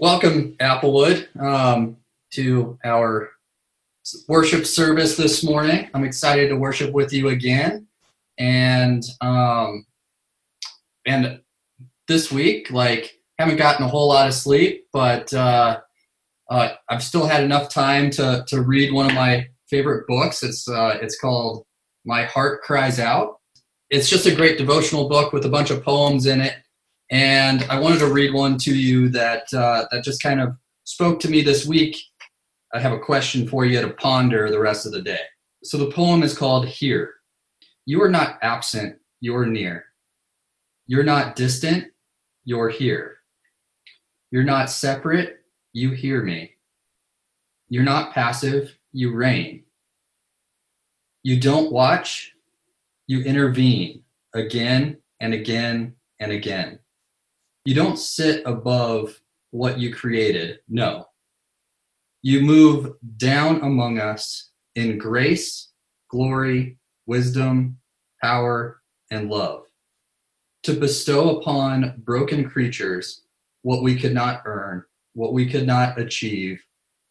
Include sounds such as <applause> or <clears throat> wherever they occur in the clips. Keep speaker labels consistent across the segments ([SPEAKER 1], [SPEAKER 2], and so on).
[SPEAKER 1] welcome Applewood um, to our worship service this morning. I'm excited to worship with you again, and um, and this week, like, haven't gotten a whole lot of sleep, but uh, uh, I've still had enough time to to read one of my favorite books. It's uh, it's called My Heart Cries Out. It's just a great devotional book with a bunch of poems in it and I wanted to read one to you that uh, that just kind of spoke to me this week. I have a question for you to ponder the rest of the day. So the poem is called Here. You are not absent, you're near. You're not distant, you're here. You're not separate, you hear me. You're not passive, you reign. You don't watch, you intervene again and again and again you don't sit above what you created. No. You move down among us in grace, glory, wisdom, power, and love to bestow upon broken creatures what we could not earn, what we could not achieve,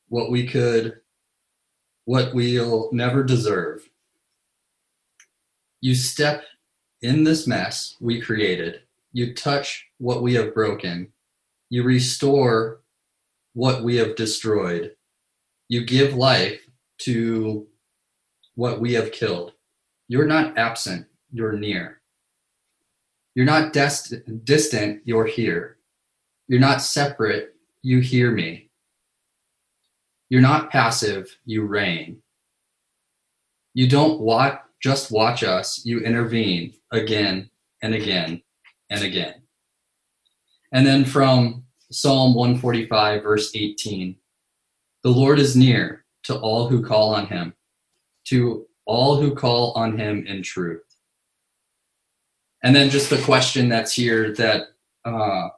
[SPEAKER 1] what we could, what we'll never deserve. You step in this mess we created you touch what we have broken. You restore what we have destroyed. You give life to what we have killed. You're not absent, you're near. You're not dest- distant, you're here. You're not separate, you hear me. You're not passive, you reign. You don't watch, just watch us, you intervene again and again and again. And then from Psalm 145, verse 18 The Lord is near to all who call on him, to all who call on him in truth. And then just the question that's here that, uh,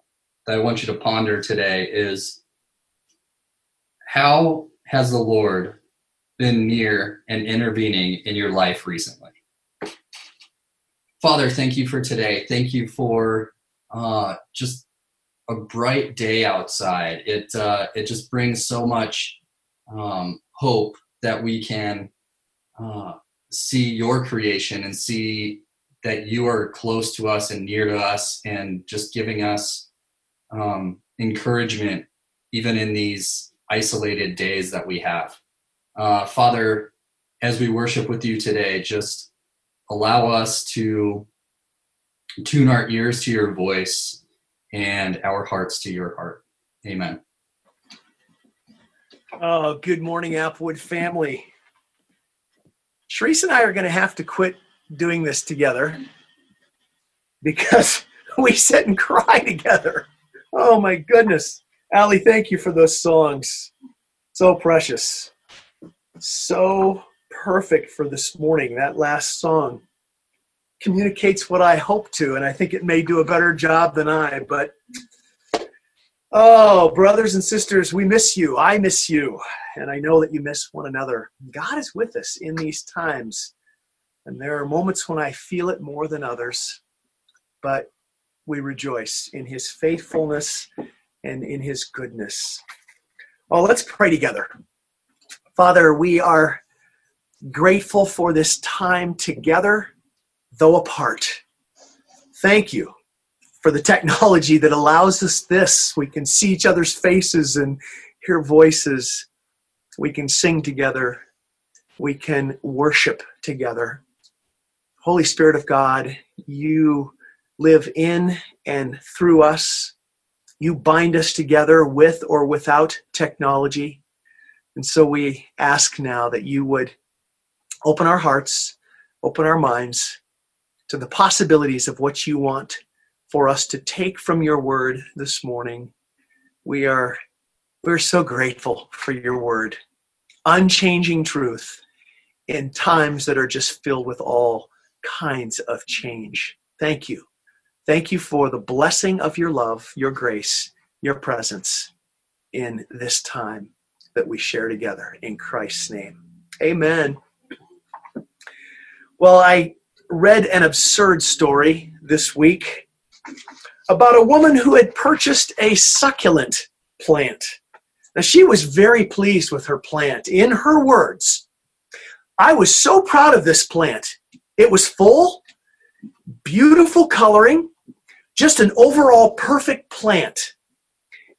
[SPEAKER 1] that I want you to ponder today is how has the Lord been near and intervening in your life recently? Father, thank you for today. Thank you for uh, just a bright day outside. It uh, it just brings so much um, hope that we can uh, see your creation and see that you are close to us and near to us, and just giving us um, encouragement even in these isolated days that we have. Uh, Father, as we worship with you today, just allow us to tune our ears to your voice and our hearts to your heart. Amen.
[SPEAKER 2] Oh, good morning, Applewood family. Sharice and I are going to have to quit doing this together because <laughs> we sit and cry together. Oh my goodness. Allie, thank you for those songs. So precious. So perfect for this morning, that last song communicates what I hope to, and I think it may do a better job than I. But oh, brothers and sisters, we miss you. I miss you, and I know that you miss one another. God is with us in these times, and there are moments when I feel it more than others, but we rejoice in His faithfulness and in His goodness. Well, let's pray together. Father, we are grateful for this time together though apart. Thank you for the technology that allows us this. We can see each other's faces and hear voices. We can sing together. We can worship together. Holy Spirit of God, you live in and through us. You bind us together with or without technology. And so we ask now that you would open our hearts, open our minds, to the possibilities of what you want for us to take from your word this morning. We are we're so grateful for your word. Unchanging truth in times that are just filled with all kinds of change. Thank you. Thank you for the blessing of your love, your grace, your presence in this time that we share together in Christ's name. Amen. Well, I read an absurd story this week about a woman who had purchased a succulent plant. Now, she was very pleased with her plant. In her words, I was so proud of this plant. It was full, beautiful coloring, just an overall perfect plant.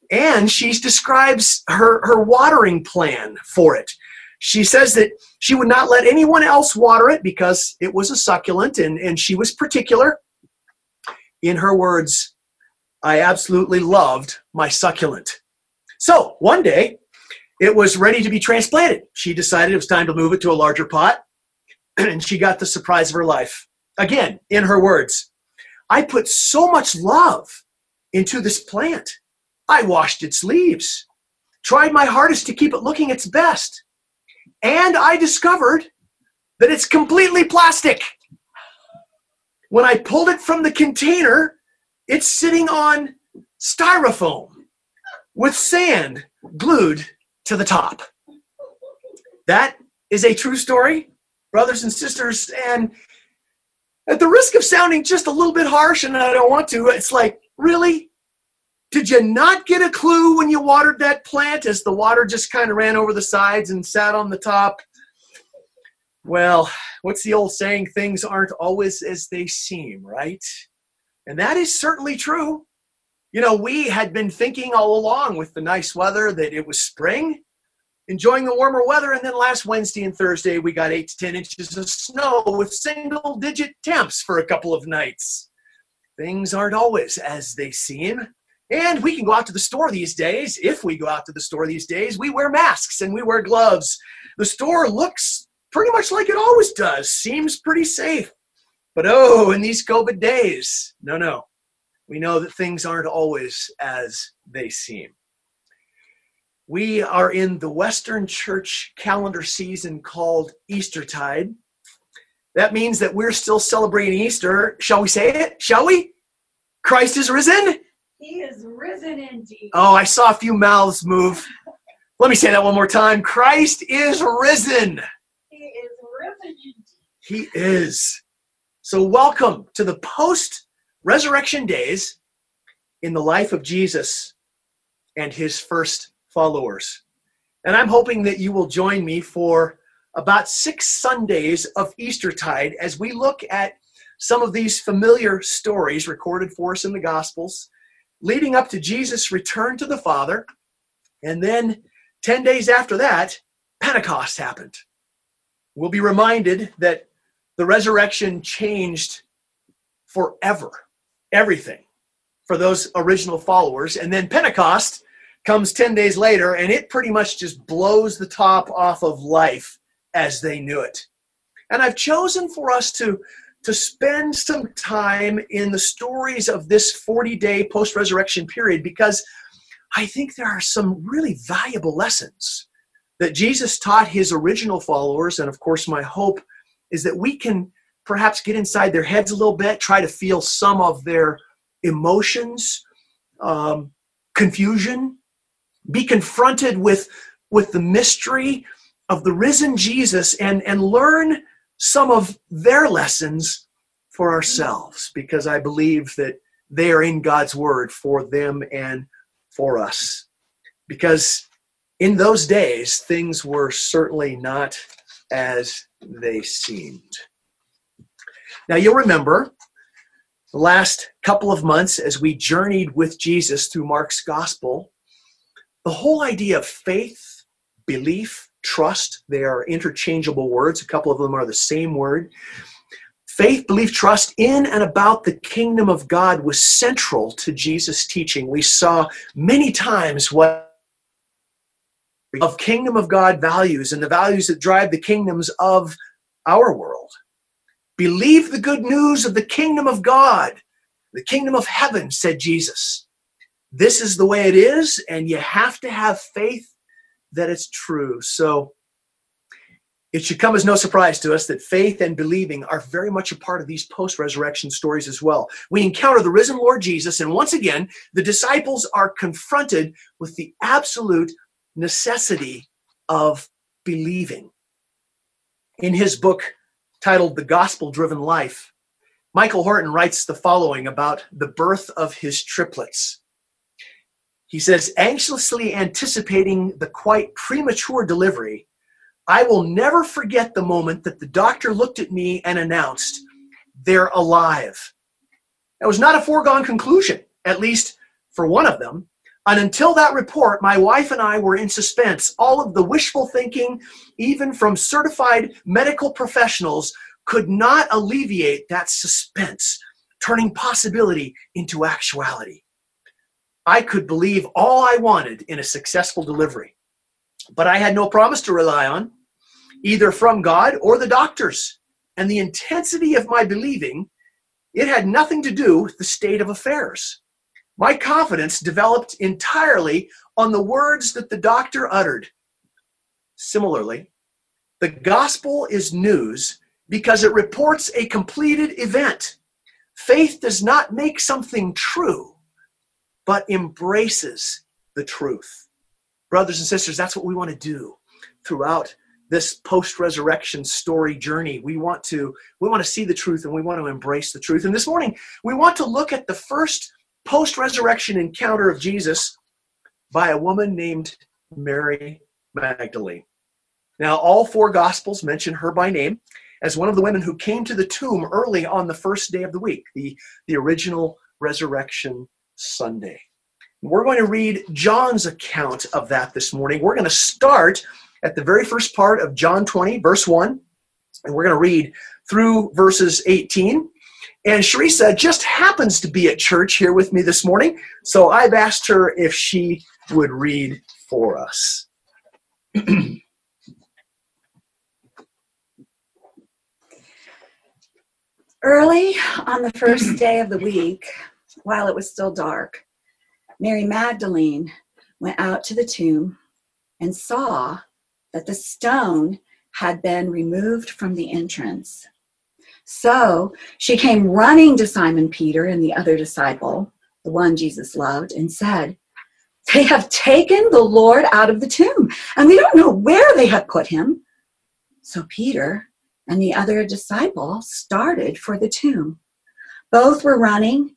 [SPEAKER 2] And she describes her, her watering plan for it. She says that she would not let anyone else water it because it was a succulent and, and she was particular. In her words, I absolutely loved my succulent. So one day, it was ready to be transplanted. She decided it was time to move it to a larger pot, <clears throat> and she got the surprise of her life. Again, in her words, I put so much love into this plant. I washed its leaves, tried my hardest to keep it looking its best, and I discovered that it's completely plastic. When I pulled it from the container, it's sitting on styrofoam with sand glued to the top. That is a true story, brothers and sisters. And at the risk of sounding just a little bit harsh, and I don't want to, it's like, really? Did you not get a clue when you watered that plant as the water just kind of ran over the sides and sat on the top? Well, what's the old saying? Things aren't always as they seem, right? And that is certainly true. You know, we had been thinking all along with the nice weather that it was spring, enjoying the warmer weather, and then last Wednesday and Thursday we got eight to 10 inches of snow with single digit temps for a couple of nights. Things aren't always as they seem. And we can go out to the store these days. If we go out to the store these days, we wear masks and we wear gloves. The store looks pretty much like it always does, seems pretty safe. But oh, in these COVID days, no, no. We know that things aren't always as they seem. We are in the Western Church calendar season called Eastertide. That means that we're still celebrating Easter. Shall we say it? Shall we? Christ is risen?
[SPEAKER 3] He is risen indeed.
[SPEAKER 2] Oh, I saw a few mouths move. Let me say that one more time. Christ is risen.
[SPEAKER 3] He is risen indeed.
[SPEAKER 2] He is. So, welcome to the post resurrection days in the life of Jesus and his first followers. And I'm hoping that you will join me for about six Sundays of Eastertide as we look at some of these familiar stories recorded for us in the Gospels, leading up to Jesus' return to the Father. And then 10 days after that, Pentecost happened. We'll be reminded that the resurrection changed forever everything for those original followers. And then Pentecost comes 10 days later, and it pretty much just blows the top off of life as they knew it. And I've chosen for us to, to spend some time in the stories of this 40 day post resurrection period because I think there are some really valuable lessons that Jesus taught his original followers. And of course, my hope is that we can perhaps get inside their heads a little bit, try to feel some of their emotions, um, confusion, be confronted with, with the mystery of the risen Jesus and, and learn some of their lessons for ourselves because I believe that they are in God's word for them and for us. Because in those days, things were certainly not as they seemed. Now, you'll remember the last couple of months as we journeyed with Jesus through Mark's gospel, the whole idea of faith, belief, trust, they are interchangeable words. A couple of them are the same word. Faith, belief, trust in and about the kingdom of God was central to Jesus' teaching. We saw many times what of kingdom of God values and the values that drive the kingdoms of our world. Believe the good news of the kingdom of God, the kingdom of heaven, said Jesus. This is the way it is, and you have to have faith that it's true. So it should come as no surprise to us that faith and believing are very much a part of these post resurrection stories as well. We encounter the risen Lord Jesus, and once again, the disciples are confronted with the absolute necessity of believing. In his book, titled The Gospel Driven Life, Michael Horton writes the following about the birth of his triplets. He says, anxiously anticipating the quite premature delivery, I will never forget the moment that the doctor looked at me and announced, They're alive. That was not a foregone conclusion, at least for one of them. And until that report, my wife and I were in suspense. All of the wishful thinking, even from certified medical professionals, could not alleviate that suspense, turning possibility into actuality. I could believe all I wanted in a successful delivery, but I had no promise to rely on, either from God or the doctors. And the intensity of my believing, it had nothing to do with the state of affairs. My confidence developed entirely on the words that the doctor uttered. Similarly, the gospel is news because it reports a completed event. Faith does not make something true, but embraces the truth. Brothers and sisters, that's what we want to do throughout this post-resurrection story journey. We want to we want to see the truth and we want to embrace the truth. And this morning, we want to look at the first post-resurrection encounter of Jesus by a woman named Mary Magdalene. Now, all four gospels mention her by name as one of the women who came to the tomb early on the first day of the week, the, the original resurrection Sunday. We're going to read John's account of that this morning. We're going to start at the very first part of John 20, verse 1, and we're going to read through verses 18. And Sharisa just happens to be at church here with me this morning, so I've asked her if she would read for us. <clears throat>
[SPEAKER 4] Early on the first day of the week, while it was still dark, Mary Magdalene went out to the tomb and saw that the stone had been removed from the entrance. So she came running to Simon Peter and the other disciple, the one Jesus loved, and said, They have taken the Lord out of the tomb, and we don't know where they have put him. So Peter and the other disciple started for the tomb. Both were running,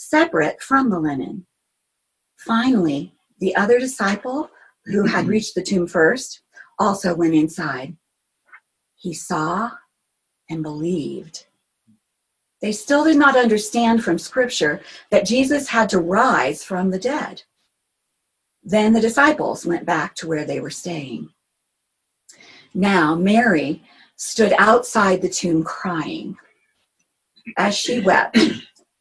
[SPEAKER 4] separate from the linen. Finally, the other disciple who had mm-hmm. reached the tomb first also went inside. He saw and believed. They still did not understand from Scripture that Jesus had to rise from the dead. Then the disciples went back to where they were staying. Now, Mary stood outside the tomb crying. As she wept,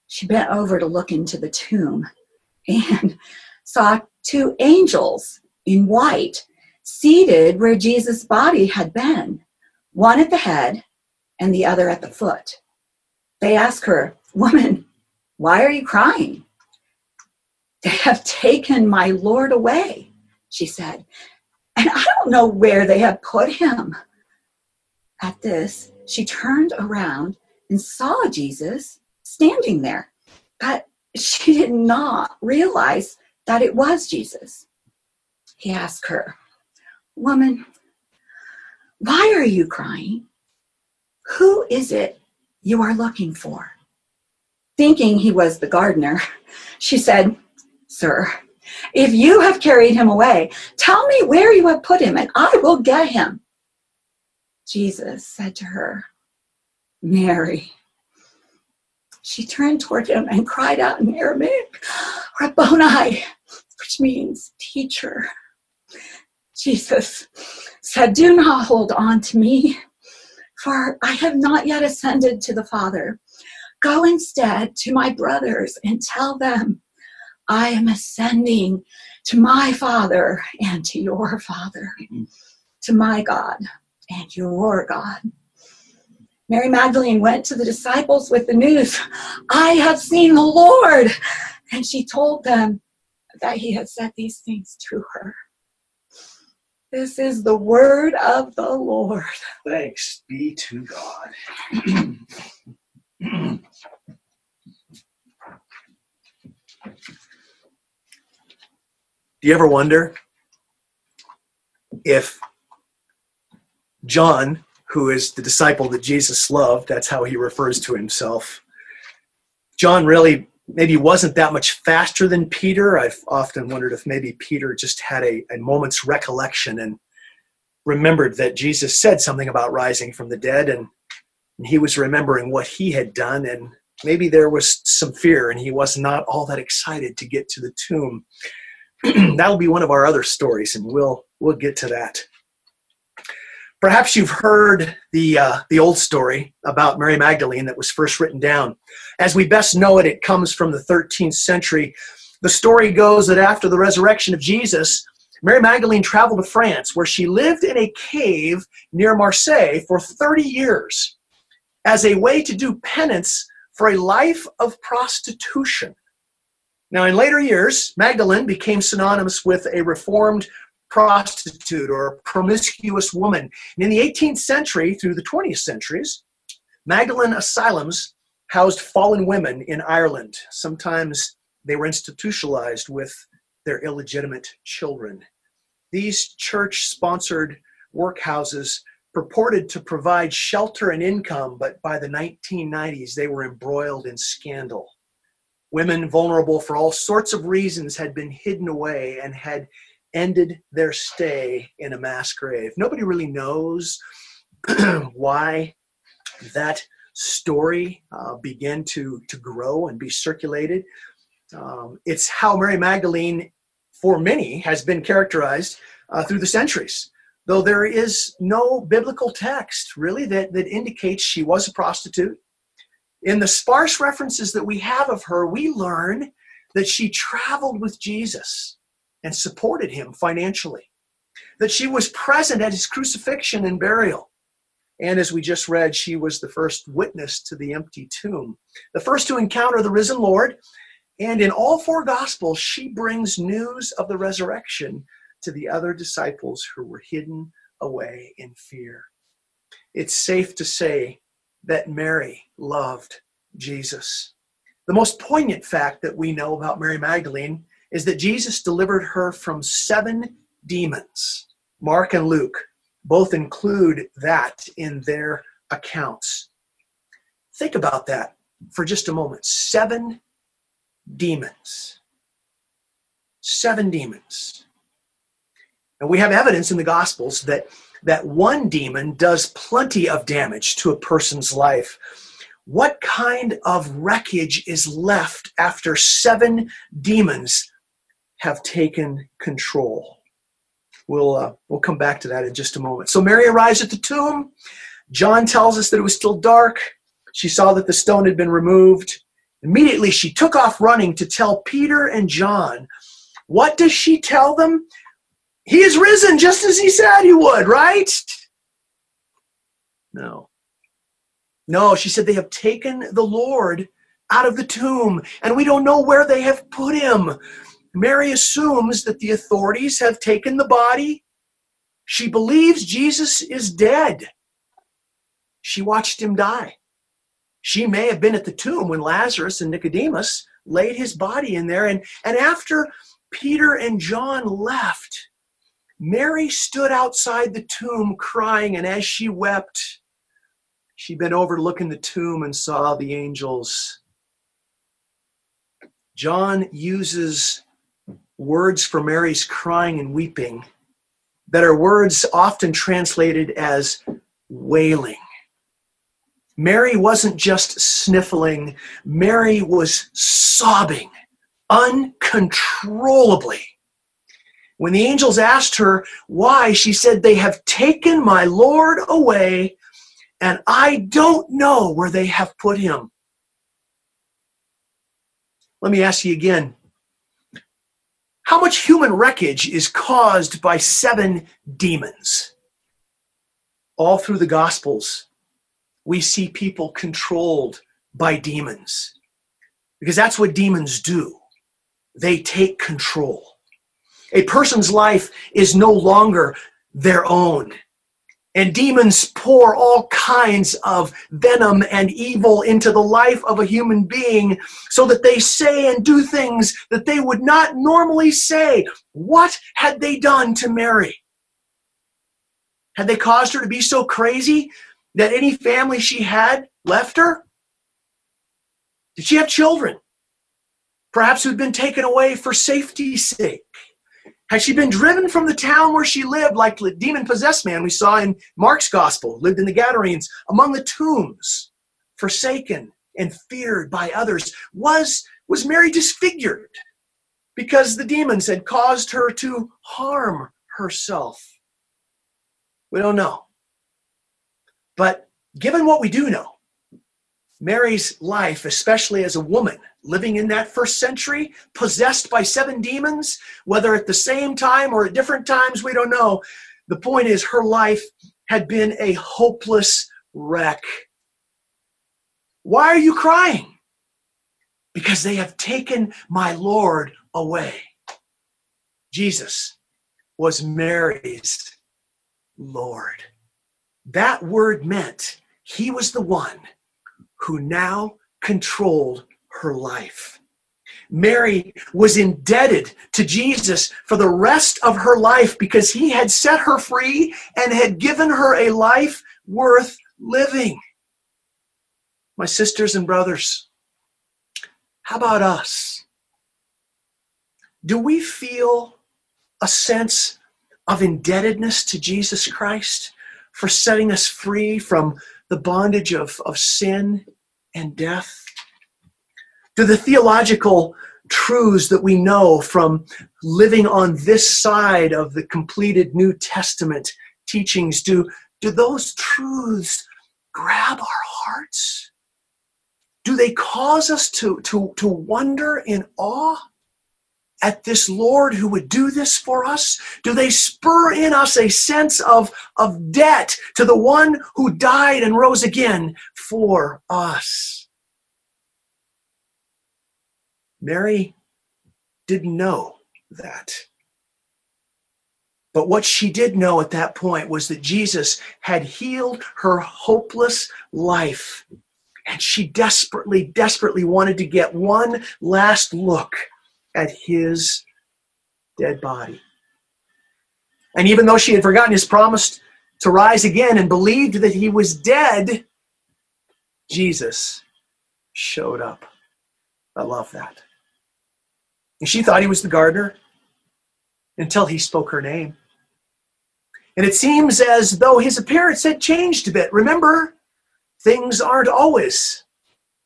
[SPEAKER 4] she bent over to look into the tomb and <laughs> saw two angels in white seated where Jesus' body had been, one at the head and the other at the foot. They asked her, Woman, why are you crying? They have taken my Lord away, she said, and I don't know where they have put him. At this, she turned around and saw Jesus standing there, but she <laughs> did not realize that it was Jesus. He asked her, Woman, why are you crying? Who is it you are looking for? Thinking he was the gardener, <laughs> she said, Sir, if you have carried him away, tell me where you have put him, and I will get him. Jesus said to her, Mary. She turned toward him and cried out in Aramaic, Rabboni, which means teacher. Jesus said, Do not hold on to me, for I have not yet ascended to the Father. Go instead to my brothers and tell them, I am ascending to my Father and to your Father, to my God and your God. Mary Magdalene went to the disciples with the news, I have seen the Lord. And she told them that he had said these things to her. This is the word of the Lord.
[SPEAKER 2] Thanks be to God. Do you ever wonder if John, who is the disciple that Jesus loved, that's how he refers to himself, John really maybe wasn't that much faster than Peter. I've often wondered if maybe Peter just had a, a moment's recollection and remembered that Jesus said something about rising from the dead and, and he was remembering what he had done and maybe there was some fear and he was not all that excited to get to the tomb. <clears throat> That'll be one of our other stories and we'll we'll get to that. Perhaps you've heard the, uh, the old story about Mary Magdalene that was first written down. As we best know it, it comes from the 13th century. The story goes that after the resurrection of Jesus, Mary Magdalene traveled to France, where she lived in a cave near Marseille for 30 years as a way to do penance for a life of prostitution. Now, in later years, Magdalene became synonymous with a reformed prostitute or promiscuous woman. And in the 18th century through the 20th centuries, Magdalene asylums housed fallen women in Ireland. Sometimes they were institutionalized with their illegitimate children. These church sponsored workhouses purported to provide shelter and income, but by the 1990s, they were embroiled in scandal. Women vulnerable for all sorts of reasons had been hidden away and had ended their stay in a mass grave. Nobody really knows <clears throat> why that story uh, began to, to grow and be circulated. Um, it's how Mary Magdalene, for many, has been characterized uh, through the centuries. Though there is no biblical text really that, that indicates she was a prostitute. In the sparse references that we have of her, we learn that she traveled with Jesus and supported him financially, that she was present at his crucifixion and burial. And as we just read, she was the first witness to the empty tomb, the first to encounter the risen Lord. And in all four Gospels, she brings news of the resurrection to the other disciples who were hidden away in fear. It's safe to say that Mary loved Jesus. The most poignant fact that we know about Mary Magdalene is that Jesus delivered her from seven demons. Mark and Luke both include that in their accounts. Think about that for just a moment. Seven demons. Seven demons. And we have evidence in the Gospels that, that one demon does plenty of damage to a person's life. What kind of wreckage is left after seven demons have taken control. We'll, uh, we'll come back to that in just a moment. So Mary arrives at the tomb. John tells us that it was still dark. She saw that the stone had been removed. Immediately, she took off running to tell Peter and John. What does she tell them? He is risen just as he said he would, right? No. No, she said they have taken the Lord out of the tomb and we don't know where they have put him. Mary assumes that the authorities have taken the body. She believes Jesus is dead. She watched him die. She may have been at the tomb when Lazarus and Nicodemus laid his body in there. And, and after Peter and John left, Mary stood outside the tomb crying. And as she wept, she bent over looking the tomb and saw the angels. John uses words for Mary's crying and weeping that are words often translated as wailing. Mary wasn't just sniffling, Mary was sobbing uncontrollably. When the angels asked her why, she said, They have taken my Lord away, and I don't know where they have put him. Let me ask you again how much human wreckage is caused by seven demons? All through the Gospels, we see people controlled by demons because that's what demons do. they take control. A person's life is no longer their own. And demons pour all kinds of venom and evil into the life of a human being so that they say and do things that they would not normally say. What had they done to Mary? Had they caused her to be so crazy that any family she had left her? Did she have children? Perhaps who'd been taken away for safety's sake? Had she been driven from the town where she lived, like the demon possessed man we saw in Mark's gospel, lived in the Gadarenes, among the tombs, forsaken and feared by others? Was, was Mary disfigured because the demons had caused her to harm herself? We don't know. But given what we do know, Mary's life, especially as a woman living in that first century, possessed by seven demons, whether at the same time or at different times, we don't know. The point is, her life had been a hopeless wreck. Why are you crying? Because they have taken my Lord away. Jesus was Mary's Lord. That word meant he was the one who now controlled her life. Mary was indebted to Jesus for the rest of her life because he had set her free and had given her a life worth living. My sisters and brothers, how about us? Do we feel a sense of indebtedness to Jesus Christ for setting us free from the bondage of, of sin and death? Do the theological truths that we know from living on this side of the completed New Testament teachings, do, do those truths grab our hearts? Do they cause us to, to, to wonder in awe at this Lord who would do this for us? Do they spur in us a sense of, of debt to the one who died and rose again for us? Mary didn't know that. But what she did know at that point was that Jesus had healed her hopeless life. And she desperately, desperately wanted to get one last look at his dead body. And even though she had forgotten his promise to rise again and believed that he was dead, Jesus showed up. I love that. And she thought he was the gardener until he spoke her name. And it seems as though his appearance had changed a bit. Remember, things aren't always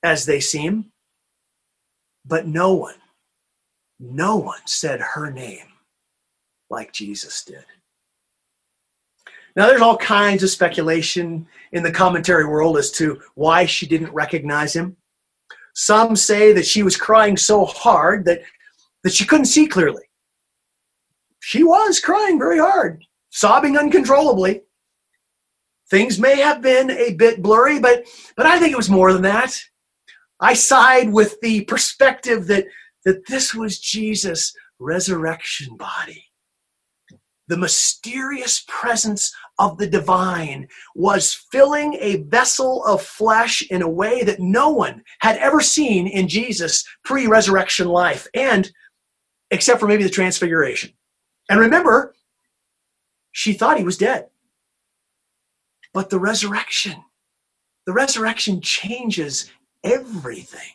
[SPEAKER 2] as they seem. But no one no one said her name like Jesus did. Now, there's all kinds of speculation in the commentary world as to why she didn't recognize him. Some say that she was crying so hard that, that she couldn't see clearly. She was crying very hard, sobbing uncontrollably. Things may have been a bit blurry, but, but I think it was more than that. I side with the perspective that that this was Jesus' resurrection body. The mysterious presence of the divine was filling a vessel of flesh in a way that no one had ever seen in Jesus' pre resurrection life, and except for maybe the transfiguration. And remember, she thought he was dead. But the resurrection, the resurrection changes everything.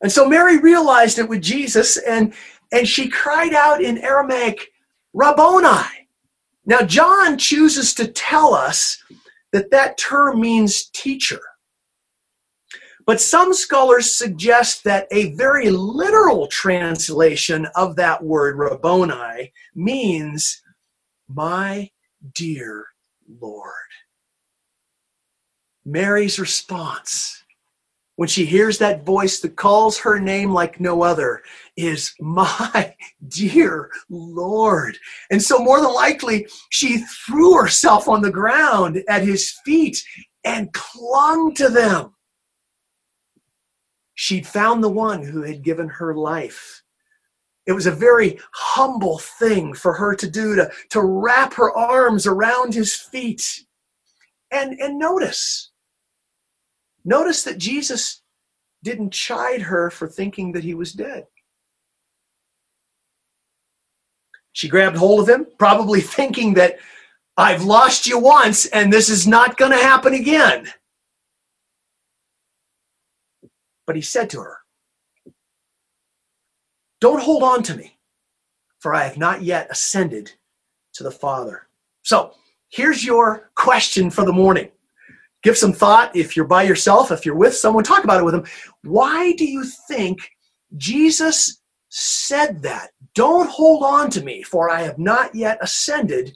[SPEAKER 2] And so Mary realized it with Jesus and, and she cried out in Aramaic, Rabboni. Now, John chooses to tell us that that term means teacher. But some scholars suggest that a very literal translation of that word, Rabboni, means my dear Lord. Mary's response when she hears that voice that calls her name like no other is my <laughs> dear Lord. And so, more than likely, she threw herself on the ground at his feet and clung to them. She'd found the one who had given her life it was a very humble thing for her to do to, to wrap her arms around his feet. And, and notice, notice that Jesus didn't chide her for thinking that he was dead. She grabbed hold of him, probably thinking that I've lost you once and this is not going to happen again. But he said to her, Don't hold on to me, for I have not yet ascended to the Father. So here's your question for the morning. Give some thought if you're by yourself, if you're with someone, talk about it with them. Why do you think Jesus said that? Don't hold on to me, for I have not yet ascended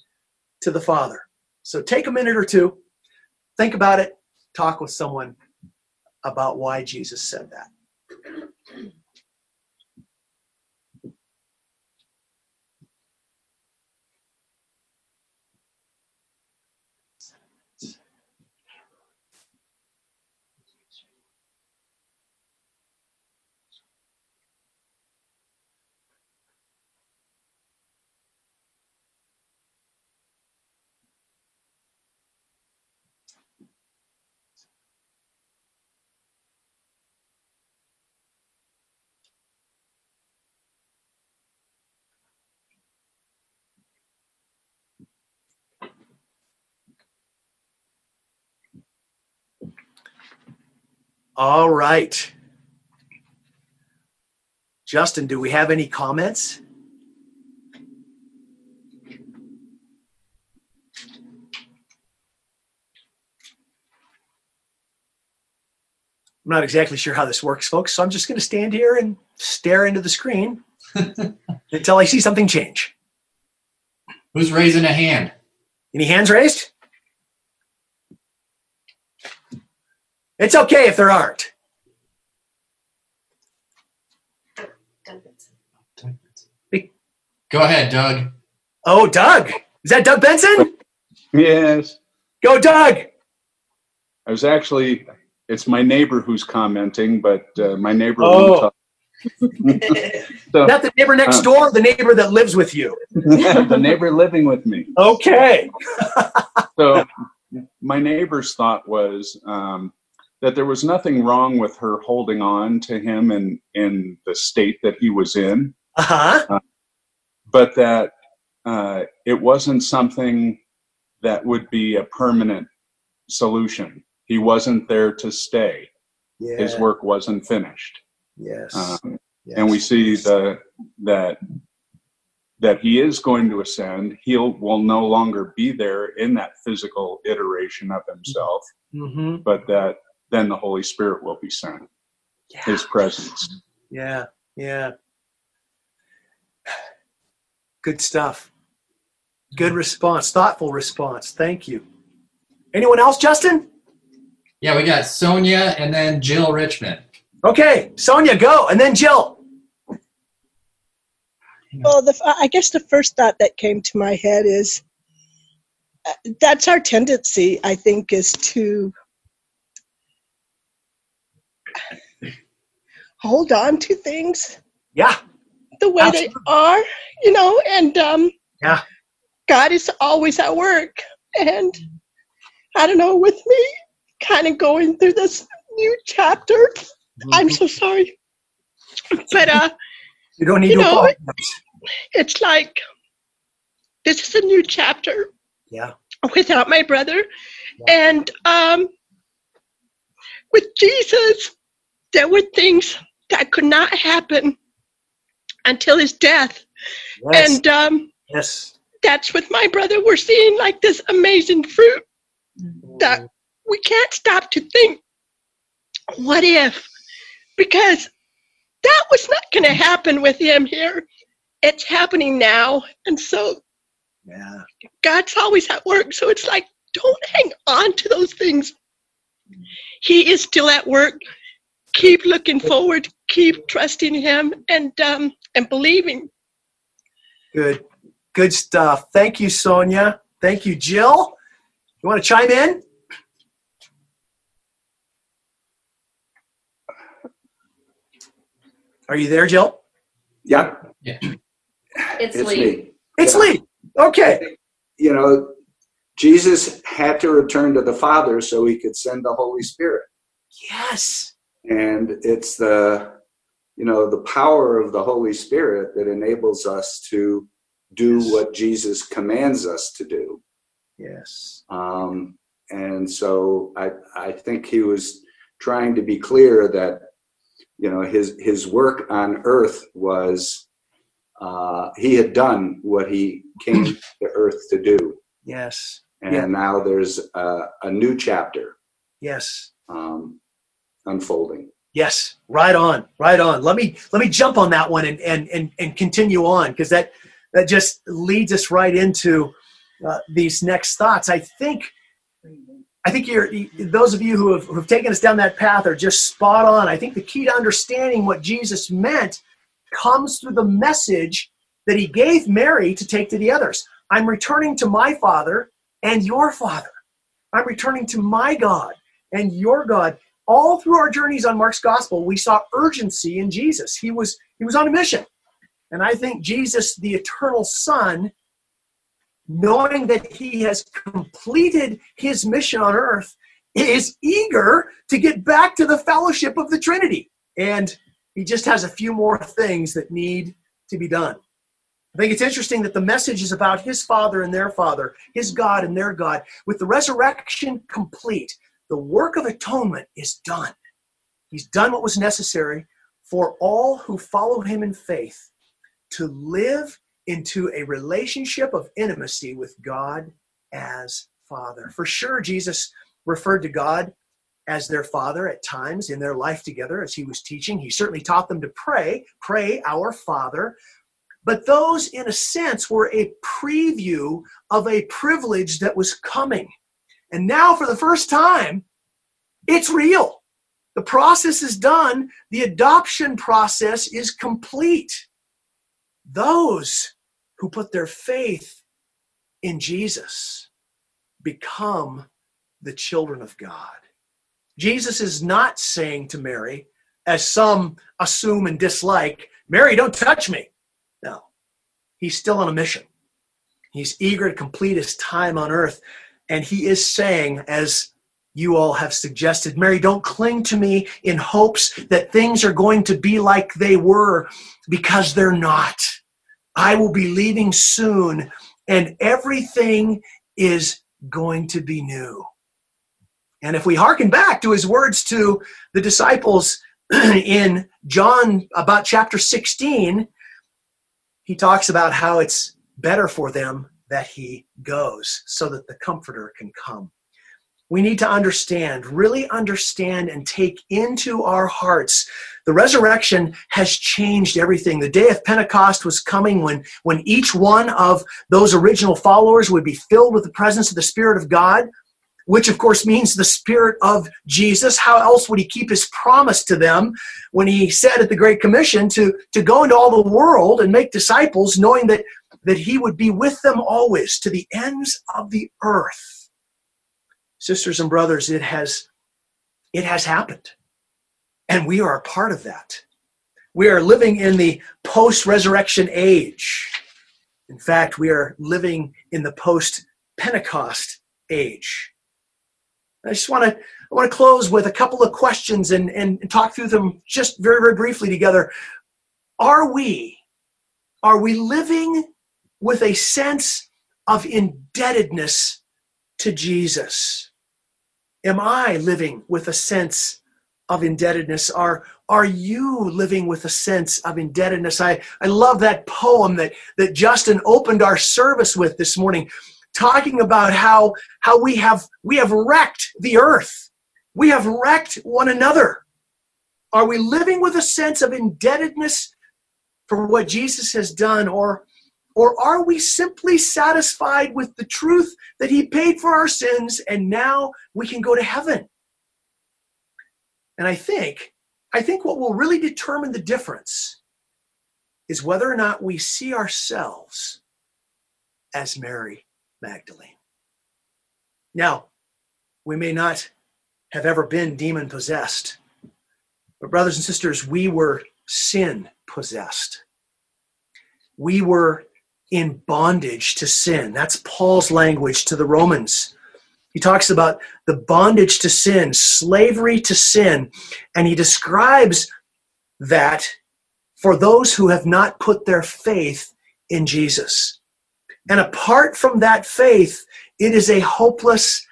[SPEAKER 2] to the Father. So take a minute or two, think about it, talk with someone about why Jesus said that. All right. Justin, do we have any comments? I'm not exactly sure how this works, folks, so I'm just going to stand here and stare into the screen <laughs> until I see something change.
[SPEAKER 1] Who's raising a hand?
[SPEAKER 2] Any hands raised? It's okay if there aren't.
[SPEAKER 1] Go ahead, Doug.
[SPEAKER 2] Oh, Doug. Is that Doug Benson?
[SPEAKER 5] Yes.
[SPEAKER 2] Go, Doug.
[SPEAKER 5] I was actually, it's my neighbor who's commenting, but uh, my neighbor
[SPEAKER 2] Oh.
[SPEAKER 5] won't talk. <laughs> so,
[SPEAKER 2] Not the neighbor next
[SPEAKER 5] Uh.
[SPEAKER 2] door, the neighbor that lives with you. <laughs>
[SPEAKER 5] the neighbor living with me.
[SPEAKER 2] Okay.
[SPEAKER 5] So my neighbor's thought was um, that there was nothing wrong with her holding on to him in, in the state that he was in,
[SPEAKER 2] Uh huh.
[SPEAKER 5] but that uh, it wasn't something that would be a permanent solution. He wasn't there to stay.
[SPEAKER 2] Yeah.
[SPEAKER 5] His work wasn't finished.
[SPEAKER 2] Yes.
[SPEAKER 5] Um,
[SPEAKER 2] yes.
[SPEAKER 5] and we see the that that he is going to ascend he'll will no longer be there in that physical iteration of himself
[SPEAKER 2] Mhm.
[SPEAKER 5] but that then the holy spirit will be sent
[SPEAKER 2] Yeah.
[SPEAKER 5] his presence
[SPEAKER 2] Yeah. Yeah. Good stuff. Good response. Thoughtful response. Thank you. Anyone else, Justin?
[SPEAKER 1] Yeah, we got Sonia and then Jill Richmond.
[SPEAKER 2] Okay. Sonia, go. And then Jill.
[SPEAKER 6] Well, the, I guess the first thought that came to my head is uh, that's our tendency, I think, is to <laughs> hold on to things
[SPEAKER 2] Yeah.
[SPEAKER 6] the way
[SPEAKER 2] Absolutely.
[SPEAKER 6] they are, you know, and um,
[SPEAKER 2] Yeah.
[SPEAKER 6] God is always at work. And I don't know, with me kind of going through this new chapter, I'm so sorry. But uh,
[SPEAKER 2] You don't need
[SPEAKER 6] You
[SPEAKER 2] to
[SPEAKER 6] know, it's like this is a new chapter
[SPEAKER 2] Yeah.
[SPEAKER 6] without my brother and um with jesus there were things that could not happen until his death
[SPEAKER 2] Yes.
[SPEAKER 6] and um
[SPEAKER 2] yes.
[SPEAKER 6] that's with my brother we're seeing like this amazing fruit that we can't stop to think what if because that was not going to happen with him here it's happening now and so
[SPEAKER 2] Yeah.
[SPEAKER 6] God's always at work. So it's like, don't hang on to those things. He is still at work. Keep looking forward. Keep trusting Him and um, and believing.
[SPEAKER 2] Good. Good stuff. Thank you, Sonia. Thank you, Jill. You want to chime in? Are you there, Jill?
[SPEAKER 7] Yeah,
[SPEAKER 8] It's,
[SPEAKER 7] it's
[SPEAKER 8] Lee.
[SPEAKER 7] me.
[SPEAKER 2] It's
[SPEAKER 7] Yeah.
[SPEAKER 2] Lee. Okay.
[SPEAKER 7] You know, Jesus had to return to the Father so he could send the Holy Spirit.
[SPEAKER 2] Yes.
[SPEAKER 7] And it's the, you know, the power of the Holy Spirit that enables us to do
[SPEAKER 2] Yes.
[SPEAKER 7] what Jesus commands us to do.
[SPEAKER 2] Yes.
[SPEAKER 7] Um, and so I, I think he was trying to be clear that, you know, his, his work on earth was, uh, he had done what he came <clears throat> to earth to do.
[SPEAKER 2] Yes.
[SPEAKER 7] And
[SPEAKER 2] Yeah.
[SPEAKER 7] now there's a, a new chapter
[SPEAKER 2] Yes.
[SPEAKER 7] um, unfolding.
[SPEAKER 2] Yes, right on, right on. Let me let me jump on that one and and and, and continue on because that that just leads us right into uh, these next thoughts. I think I think you're those of you who have, who have taken us down that path are just spot on. I think the key to understanding what Jesus meant comes through the message that he gave Mary to take to the others. I'm returning to my Father and your Father. I'm returning to my God and your God all through our journeys on Mark's gospel, we saw urgency in Jesus. He was he was on a mission. And I think Jesus, the eternal Son, knowing that he has completed his mission on earth, is eager to get back to the fellowship of the Trinity. And he just has a few more things that need to be done. I think it's interesting that the message is about his father and their father, his God and their God. With the resurrection complete, the work of atonement is done. He's done what was necessary for all who follow him in faith to live into a relationship of intimacy with God as Father. For sure, Jesus referred to God as their Father at times in their life together as he was teaching. He certainly taught them to pray, pray, Our Father. But those, in a sense, were a preview of a privilege that was coming. And now, for the first time, it's real. The process is done, the adoption process is complete. Those who put their faith in Jesus become the children of God. Jesus is not saying to Mary, as some assume and dislike, Mary, don't touch me. No, he's still on a mission. He's eager to complete his time on earth. And he is saying, as you all have suggested, Mary, don't cling to me in hopes that things are going to be like they were because they're not. I will be leaving soon and everything is going to be new. And if we hearken back to his words to the disciples <clears throat> in John about chapter 16, he talks about how it's better for them that he goes so that the comforter can come. We need to understand, really understand, and take into our hearts the resurrection has changed everything. The day of Pentecost was coming when, when each one of those original followers would be filled with the presence of the Spirit of God, which of course means the Spirit of Jesus. How else would he keep his promise to them when he said at the Great Commission to, to go into all the world and make disciples, knowing that, that he would be with them always to the ends of the earth? Sisters and brothers, it has, it has happened. And we are a part of that. We are living in the post resurrection age. In fact, we are living in the post Pentecost age. I just want to I want to close with a couple of questions and, and, talk through them just very, very briefly together. Are we, are we living with a sense of indebtedness to Jesus? Am I living with a sense of indebtedness? Are, are you living with a sense of indebtedness? I, I love that poem that, that Justin opened our service with this morning, talking about how, how we, have, we have wrecked the earth. We have wrecked one another. Are we living with a sense of indebtedness for what Jesus has done, or, or are we simply satisfied with the truth that He paid for our sins and now we can go to heaven? And I think, I think what will really determine the difference is whether or not we see ourselves as Mary Magdalene. Now, we may not have ever been demon possessed, but brothers and sisters, we were sin possessed. we were in bondage to sin. That's Paul's language to the Romans. He talks about the bondage to sin, slavery to sin, and he describes that for those who have not put their faith in Jesus. And apart from that faith, it is a hopeless,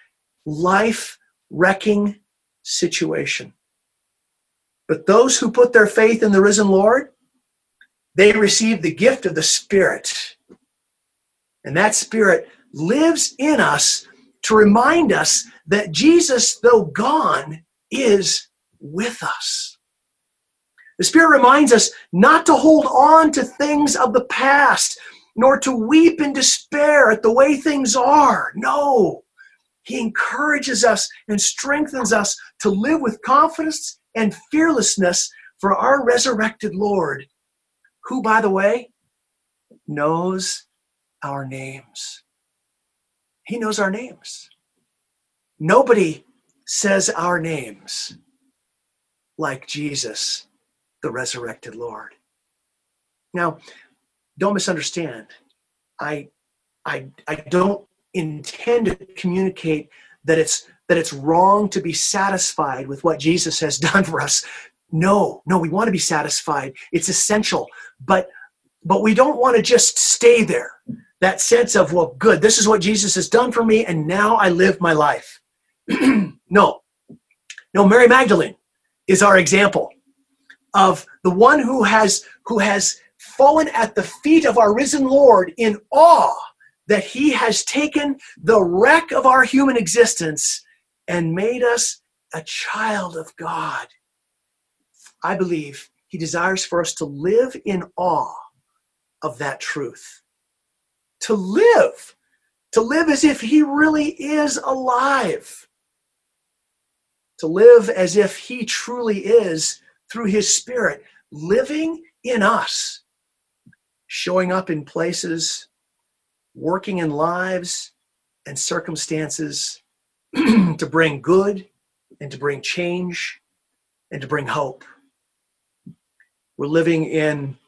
[SPEAKER 2] life wrecking situation. But those who put their faith in the risen Lord, they receive the gift of the Spirit. And that Spirit lives in us to remind us that Jesus, though gone, is with us. The Spirit reminds us not to hold on to things of the past, nor to weep in despair at the way things are. No, He encourages us and strengthens us to live with confidence and fearlessness for our resurrected Lord, who, by the way, knows our names. He knows our names. Nobody says our names like Jesus, the resurrected Lord. Now, don't misunderstand. I, I, I don't intend to communicate that it's that it's wrong to be satisfied with what Jesus has <laughs> done for us. No, no, we want to be satisfied. It's essential, but but we don't want to just stay there that sense of, well, good, this is what Jesus has done for me, and now I live my life. <clears throat> no. No, Mary Magdalene is our example of the one who has who has fallen at the feet of our risen Lord in awe that he has taken the wreck of our human existence and made us a child of God. I believe he desires for us to live in awe of that truth to live, to live as if He really is alive, to live as if He truly is through His Spirit living in us, showing up in places, working in lives and circumstances <clears throat> to bring good and to bring change and to bring hope. We're living in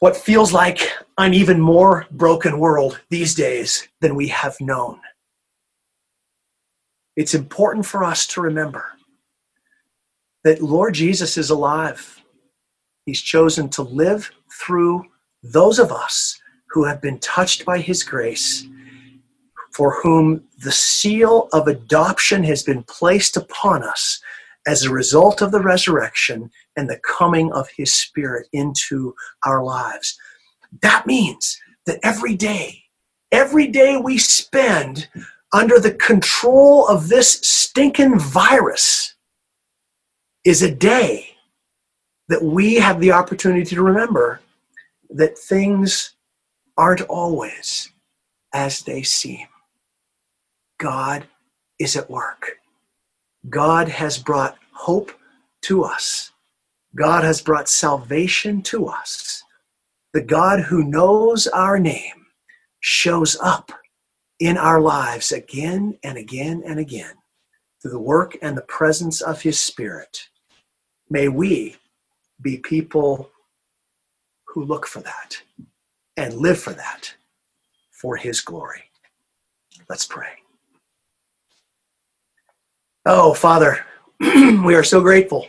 [SPEAKER 2] what feels like an even more broken world these days than we have known. It's important for us to remember that Lord Jesus is alive. He's chosen to live through those of us who have been touched by his grace, for whom the seal of adoption has been placed upon us as a result of the resurrection and the coming of his spirit into our lives. That means that every day, every day we spend under the control of this stinking virus is a day that we have the opportunity to remember that things aren't always as they seem. God is at work. God has brought hope to us. God has brought salvation to us. The God who knows our name shows up in our lives again and again and again through the work and the presence of His Spirit. May we be people who look for that and live for that for His glory. Let's pray. Oh, Father, <clears throat> we are so grateful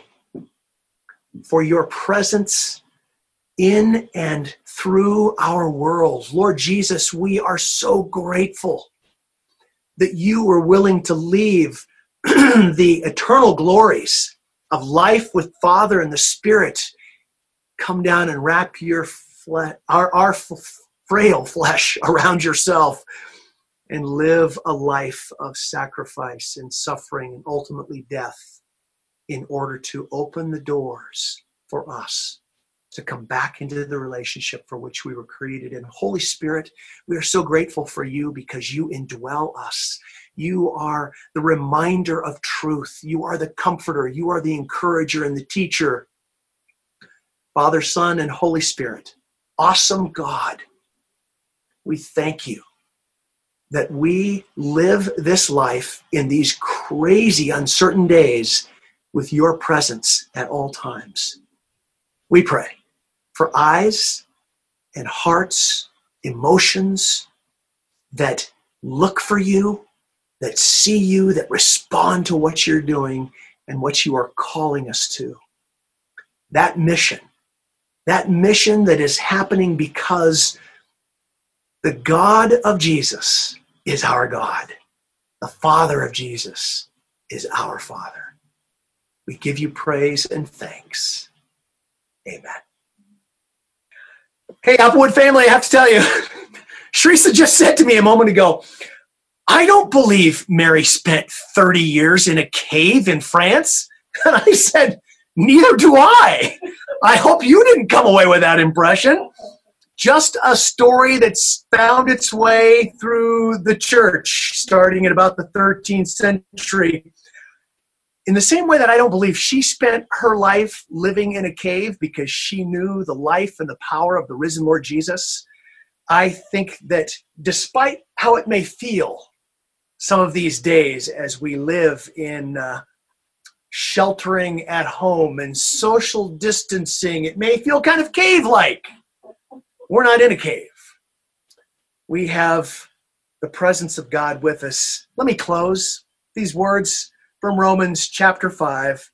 [SPEAKER 2] for your presence in and through our world. Lord Jesus, we are so grateful that you were willing to leave <clears throat> the eternal glories of life with Father and the Spirit come down and wrap your flesh, our, our frail flesh <laughs> around yourself and live a life of sacrifice and suffering and ultimately death in order to open the doors for us to come back into the relationship for which we were created. And Holy Spirit, we are so grateful for you because you indwell us. You are the reminder of truth. You are the comforter. You are the encourager and the teacher. Father, Son, and Holy Spirit, awesome God, we thank you that we live this life in these crazy, uncertain days with your presence at all times. We pray for eyes and hearts, emotions that look for you, that see you, that respond to what you're doing and what you are calling us to. That mission, that mission that is happening because the God of Jesus is our God. The Father of Jesus is our Father. We give you praise and thanks. Amen. Hey, Applewood family, I have to tell you, <laughs> Sharissa just said to me a moment ago, I don't believe Mary spent 30 years in a cave in France. And <laughs> I said, Neither do I. I hope you didn't come away with that impression. Just a story that's found its way through the church starting at about the 13th century. In the same way that I don't believe she spent her life living in a cave because she knew the life and the power of the risen Lord Jesus, I think that despite how it may feel some of these days as we live in uh, sheltering at home and social distancing, it may feel kind of cave like. We're not in a cave. We have the presence of God with us. Let me close these words from Romans chapter 5.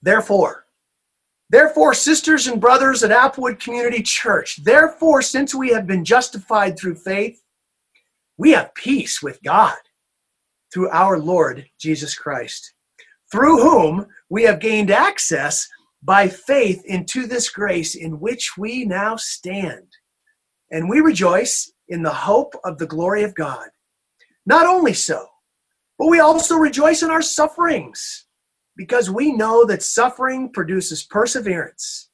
[SPEAKER 2] Therefore, therefore, sisters and brothers at Applewood Community Church, therefore, since we have been justified through faith, we have peace with God through our Lord Jesus Christ, through whom we have gained access by faith into this grace in which we now stand. And we rejoice in the hope of the glory of God. Not only so, but we also rejoice in our sufferings because we know that suffering produces perseverance,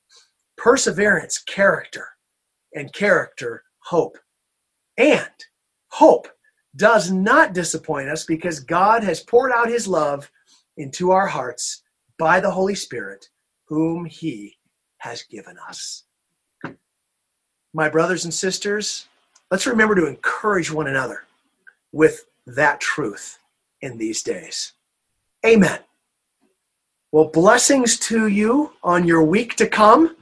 [SPEAKER 2] perseverance, character, and character, hope. And hope does not disappoint us because God has poured out his love into our hearts by the Holy Spirit, whom he has given us. My brothers and sisters, let's remember to encourage one another with that truth in these days. Amen. Well, blessings to you on your week to come.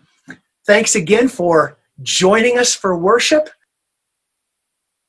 [SPEAKER 2] Thanks again for joining us for worship.